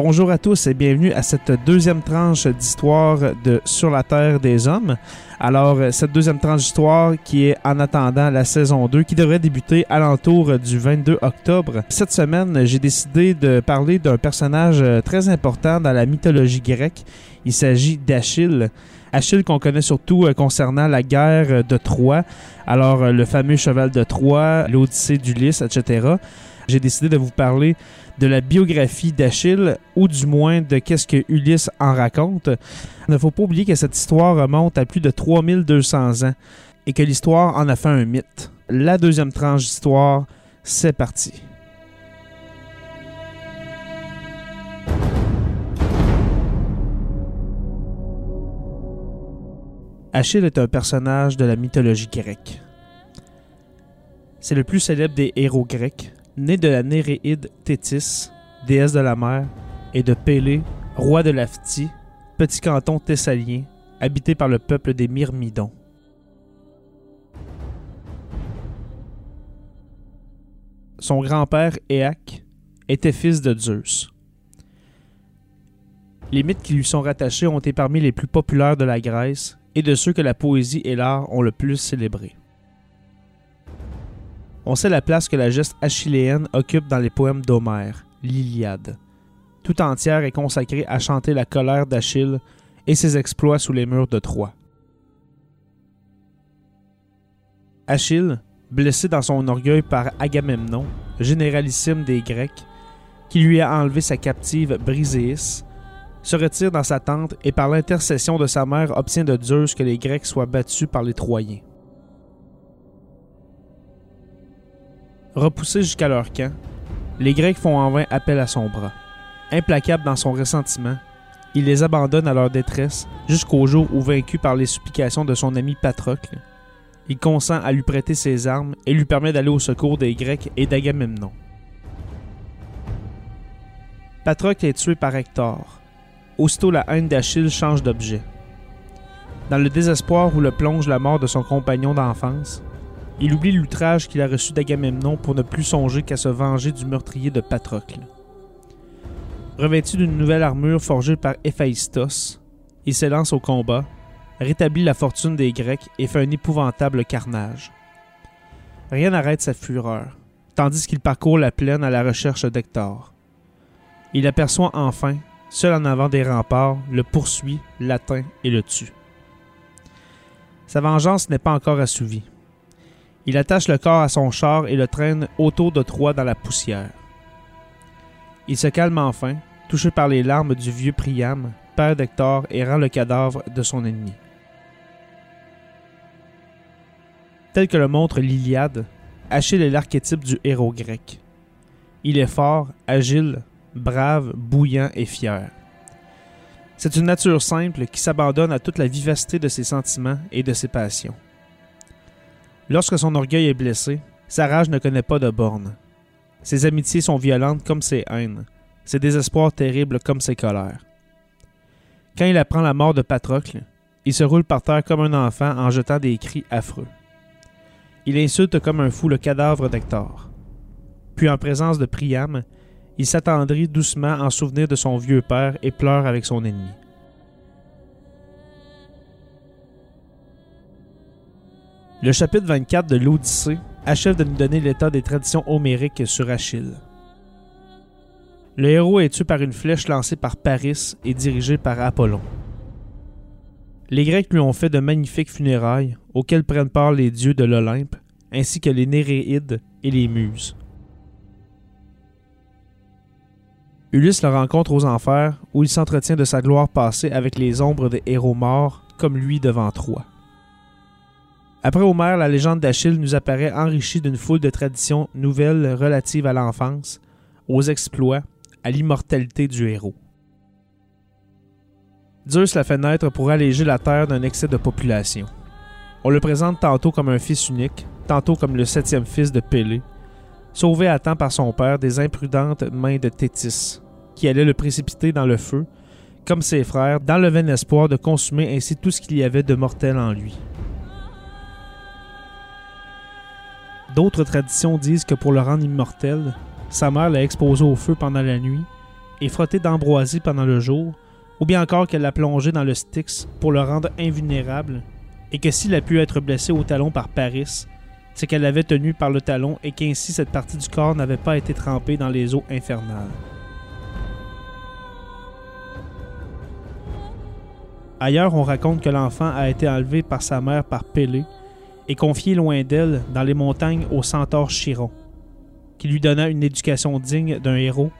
Bonjour à tous et bienvenue à cette deuxième tranche d'histoire de Sur la Terre des Hommes. Alors, euh, cette deuxième tranche d'histoire qui est en attendant la saison 2 qui devrait débuter à l'entour du 22 octobre. Cette semaine, j'ai décidé de parler d'un personnage euh, très important dans la mythologie grecque. Il s'agit d'Achille. Achille qu'on connaît surtout euh, concernant la guerre de Troie. Alors, le fameux cheval de Troie, l'Odyssée d'Ulysse, etc. J'ai décidé de vous parler de la biographie d'Achille, ou du moins de qu'est-ce que Ulysse en raconte. Il ne faut pas oublier que cette histoire remonte à plus de 3200 ans et que l'histoire en a fait un mythe. La deuxième tranche d'histoire, c'est parti. Achille est un personnage de la mythologie grecque. C'est le plus célèbre des héros grecs, né de la Néréide Thétis, déesse de la mer, et de Pélée, roi de l'Afti, petit canton thessalien, habité par le peuple des Myrmidons. Son grand-père, Éaque, était fils de Zeus. Les mythes qui lui sont rattachés ont été parmi les plus populaires de la Grèce et de ceux que la poésie et l'art ont le plus célébrés on sait la place que la geste achilléenne occupe dans les poèmes d'Homère, l'Iliade. Tout entière est consacrée à chanter la colère d'Achille et ses exploits sous les murs de Troie. Achille, blessé dans son orgueil par Agamemnon, généralissime des Grecs, qui lui a enlevé sa captive Briséis, se retire dans sa tente et par l'intercession de sa mère obtient de Zeus que les Grecs soient battus par les Troyens. Repoussés jusqu'à leur camp, les Grecs font en vain appel à son bras. Implacable dans son ressentiment, il les abandonne à leur détresse jusqu'au jour où, vaincu par les supplications de son ami Patrocle, il consent à lui prêter ses armes et lui permet d'aller au secours des Grecs et d'Agamemnon. Patrocle est tué par Hector. Aussitôt la haine d'Achille change d'objet. Dans le désespoir où le plonge la mort de son compagnon d'enfance, il oublie l'outrage qu'il a reçu d'Agamemnon pour ne plus songer qu'à se venger du meurtrier de Patrocle. Revêtu d'une nouvelle armure forgée par Héphaïstos, il s'élance au combat, rétablit la fortune des Grecs et fait un épouvantable carnage. Rien n'arrête sa fureur, tandis qu'il parcourt la plaine à la recherche d'Hector. Il aperçoit enfin, seul en avant des remparts, le poursuit, l'atteint et le tue. Sa vengeance n'est pas encore assouvie. Il attache le corps à son char et le traîne autour de Troie dans la poussière. Il se calme enfin, touché par les larmes du vieux Priam, père d'Hector, et rend le cadavre de son ennemi. Tel que le montre l'Iliade, Achille est l'archétype du héros grec. Il est fort, agile, brave, bouillant et fier. C'est une nature simple qui s'abandonne à toute la vivacité de ses sentiments et de ses passions. Lorsque son orgueil est blessé, sa rage ne connaît pas de bornes. Ses amitiés sont violentes comme ses haines, ses désespoirs terribles comme ses colères. Quand il apprend la mort de Patrocle, il se roule par terre comme un enfant en jetant des cris affreux. Il insulte comme un fou le cadavre d'Hector. Puis en présence de Priam, il s'attendrit doucement en souvenir de son vieux père et pleure avec son ennemi. Le chapitre 24 de l'Odyssée achève de nous donner l'état des traditions homériques sur Achille. Le héros est tué par une flèche lancée par Paris et dirigée par Apollon. Les Grecs lui ont fait de magnifiques funérailles auxquelles prennent part les dieux de l'Olympe, ainsi que les Néréides et les Muses. Ulysse le rencontre aux enfers où il s'entretient de sa gloire passée avec les ombres des héros morts comme lui devant Troie. Après Homère, la légende d'Achille nous apparaît enrichie d'une foule de traditions nouvelles relatives à l'enfance, aux exploits, à l'immortalité du héros. Zeus l'a fait naître pour alléger la terre d'un excès de population. On le présente tantôt comme un fils unique, tantôt comme le septième fils de Pélée, sauvé à temps par son père des imprudentes mains de Thétis, qui allait le précipiter dans le feu, comme ses frères, dans le vain espoir de consumer ainsi tout ce qu'il y avait de mortel en lui. D'autres traditions disent que pour le rendre immortel, sa mère l'a exposé au feu pendant la nuit et frotter d'ambroisie pendant le jour, ou bien encore qu'elle l'a plongé dans le Styx pour le rendre invulnérable, et que s'il a pu être blessé au talon par Paris, c'est qu'elle l'avait tenu par le talon et qu'ainsi cette partie du corps n'avait pas été trempée dans les eaux infernales. Ailleurs, on raconte que l'enfant a été enlevé par sa mère par Pélée et confié loin d'elle dans les montagnes au centaure Chiron, qui lui donna une éducation digne d'un héros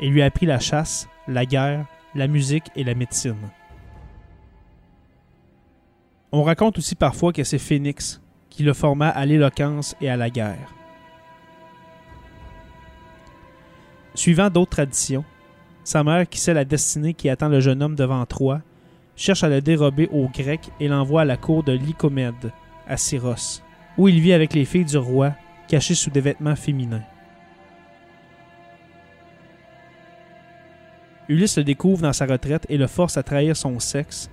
et lui apprit la chasse, la guerre, la musique et la médecine. On raconte aussi parfois que c'est Phénix qui le forma à l'éloquence et à la guerre. Suivant d'autres traditions, sa mère, qui sait la destinée qui attend le jeune homme devant Troie, cherche à le dérober aux Grecs et l'envoie à la cour de Lycomède, à Syros, où il vit avec les filles du roi, cachées sous des vêtements féminins. Ulysse le découvre dans sa retraite et le force à trahir son sexe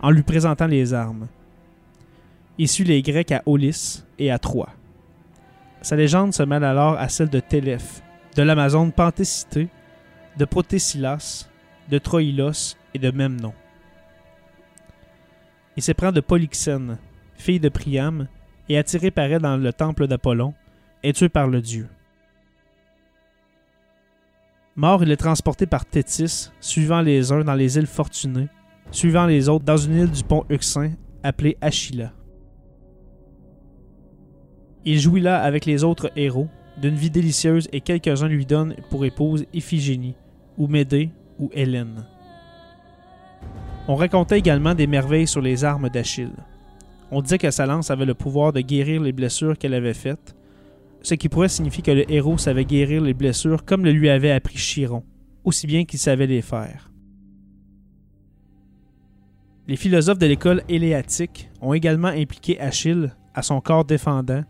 en lui présentant les armes. Il suit les Grecs à Aulis et à Troie. Sa légende se mêle alors à celle de Téléphe, de l'Amazone Pantécité, de Protésilas, de Troïlos et de même nom. Il s'éprend de Polyxène, fille de Priam, et attiré par elle dans le temple d'Apollon, est tué par le dieu. Mort, il est transporté par Thétis, suivant les uns dans les îles Fortunées, suivant les autres dans une île du pont Euxin appelée Achilla. Il jouit là avec les autres héros, d'une vie délicieuse et quelques-uns lui donnent pour épouse Iphigénie, ou Médée, ou Hélène. On racontait également des merveilles sur les armes d'Achille. On disait que sa lance avait le pouvoir de guérir les blessures qu'elle avait faites, ce qui pourrait signifier que le héros savait guérir les blessures comme le lui avait appris Chiron, aussi bien qu'il savait les faire. Les philosophes de l'école éléatique ont également impliqué Achille, à son corps défendant,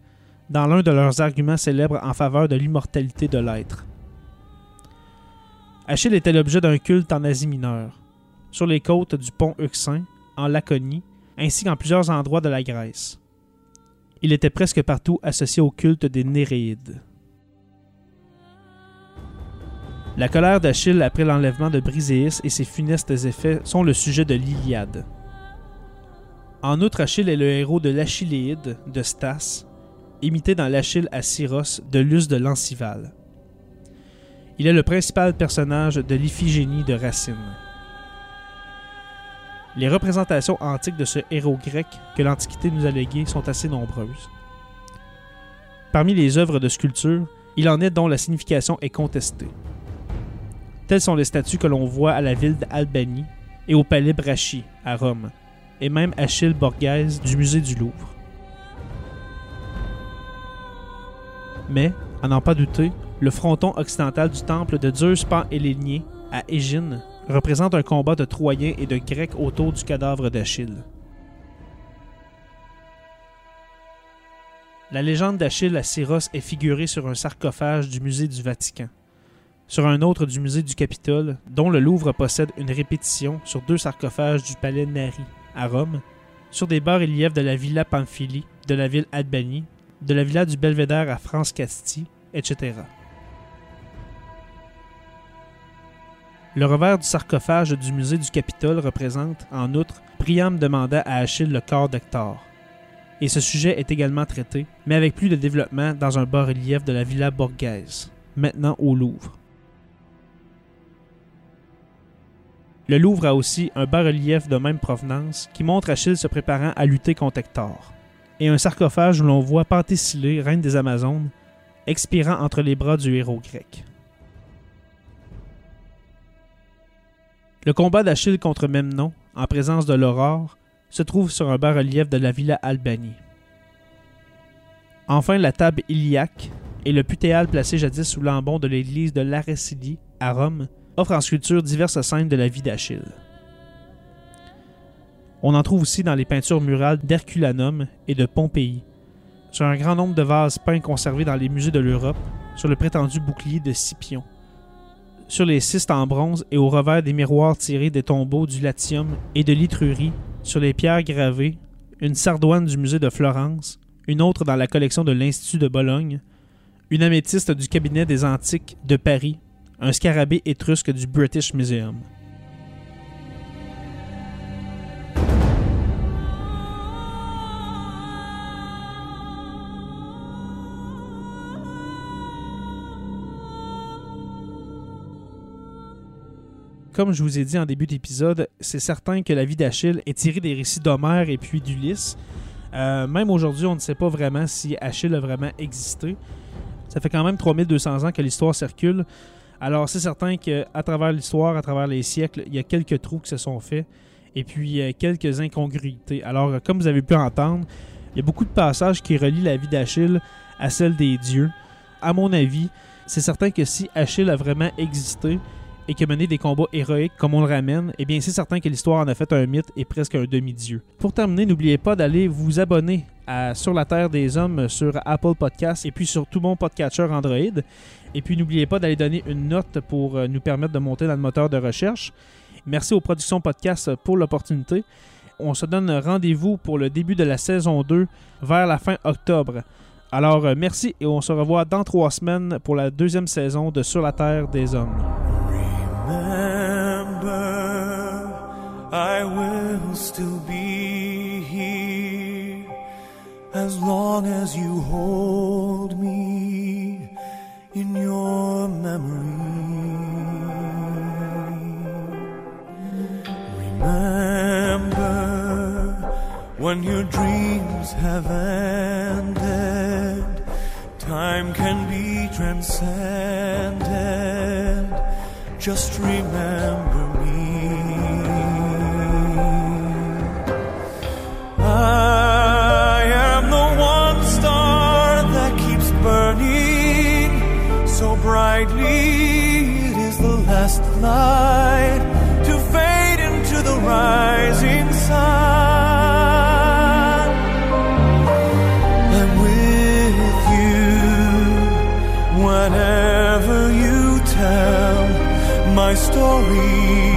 dans l'un de leurs arguments célèbres en faveur de l'immortalité de l'être. Achille était l'objet d'un culte en Asie mineure sur les côtes du pont Euxin, en Laconie, ainsi qu'en plusieurs endroits de la Grèce. Il était presque partout associé au culte des Néréides. La colère d'Achille après l'enlèvement de Briséis et ses funestes effets sont le sujet de l'Iliade. En outre, Achille est le héros de l'Achilléide de Stas, imité dans l'Achille à Syros de Luce de Lancival. Il est le principal personnage de l'Iphigénie de Racine. Les représentations antiques de ce héros grec que l'Antiquité nous a léguées sont assez nombreuses. Parmi les œuvres de sculpture, il en est dont la signification est contestée. Telles sont les statues que l'on voit à la ville d'Albanie et au palais Brachy, à Rome, et même Achille Borghese du musée du Louvre. Mais, à n'en pas douter, le fronton occidental du temple de Zeus pan à Égine représente un combat de Troyens et de Grecs autour du cadavre d'Achille. La légende d'Achille à Syros est figurée sur un sarcophage du musée du Vatican, sur un autre du musée du Capitole, dont le Louvre possède une répétition sur deux sarcophages du palais Nari, à Rome, sur des bas-reliefs de la Villa Pamphili, de la ville Albanie, de la Villa du Belvédère à France-Castille, etc. Le revers du sarcophage du musée du Capitole représente, en outre, Priam demanda à Achille le corps d'Hector. Et ce sujet est également traité, mais avec plus de développement dans un bas-relief de la Villa Borghese, maintenant au Louvre. Le Louvre a aussi un bas-relief de même provenance qui montre Achille se préparant à lutter contre Hector, et un sarcophage où l'on voit Pentésilée, reine des Amazones, expirant entre les bras du héros grec. Le combat d'Achille contre Memnon, en présence de l'aurore, se trouve sur un bas-relief de la Villa Albanie. Enfin, la table iliaque et le putéal placé jadis sous l'ambon de l'église de l'Arésidie à Rome offrent en sculpture diverses scènes de la vie d'Achille. On en trouve aussi dans les peintures murales d'Herculanum et de Pompéi, sur un grand nombre de vases peints conservés dans les musées de l'Europe, sur le prétendu bouclier de Scipion sur les cystes en bronze et au revers des miroirs tirés des tombeaux du Latium et de l'Itrurie, sur les pierres gravées, une sardoine du musée de Florence, une autre dans la collection de l'Institut de Bologne, une améthyste du cabinet des antiques de Paris, un scarabée étrusque du British Museum. Comme je vous ai dit en début d'épisode, c'est certain que la vie d'Achille est tirée des récits d'Homère et puis d'Ulysse. Euh, même aujourd'hui, on ne sait pas vraiment si Achille a vraiment existé. Ça fait quand même 3200 ans que l'histoire circule. Alors c'est certain qu'à travers l'histoire, à travers les siècles, il y a quelques trous qui se sont faits et puis euh, quelques incongruités. Alors euh, comme vous avez pu entendre, il y a beaucoup de passages qui relient la vie d'Achille à celle des dieux. À mon avis, c'est certain que si Achille a vraiment existé, et qui a mené des combats héroïques comme on le ramène, eh bien c'est certain que l'histoire en a fait un mythe et presque un demi-dieu. Pour terminer, n'oubliez pas d'aller vous abonner à Sur la Terre des Hommes sur Apple Podcasts et puis sur tout mon podcatcher Android. Et puis n'oubliez pas d'aller donner une note pour euh, nous permettre de monter dans le moteur de recherche. Merci aux productions podcast pour l'opportunité. On se donne rendez-vous pour le début de la saison 2 vers la fin octobre. Alors euh, merci et on se revoit dans trois semaines pour la deuxième saison de Sur la Terre des Hommes. Will still be here. As long as you hold me in your memory. Remember when your dreams have ended, time can be transcended. Just remember last light to fade into the rising sun. I'm with you whenever you tell my story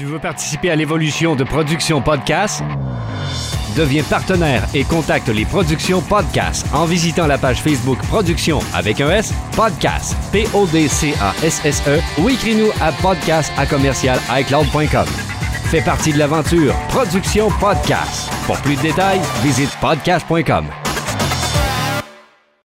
Tu veux participer à l'évolution de Production Podcast? Deviens partenaire et contacte les Productions Podcast en visitant la page Facebook Production avec un S, Podcast, P-O-D-C-A-S-S-E ou écris-nous à podcast à commercial iCloud.com. Fais partie de l'aventure Production Podcast. Pour plus de détails, visite podcast.com.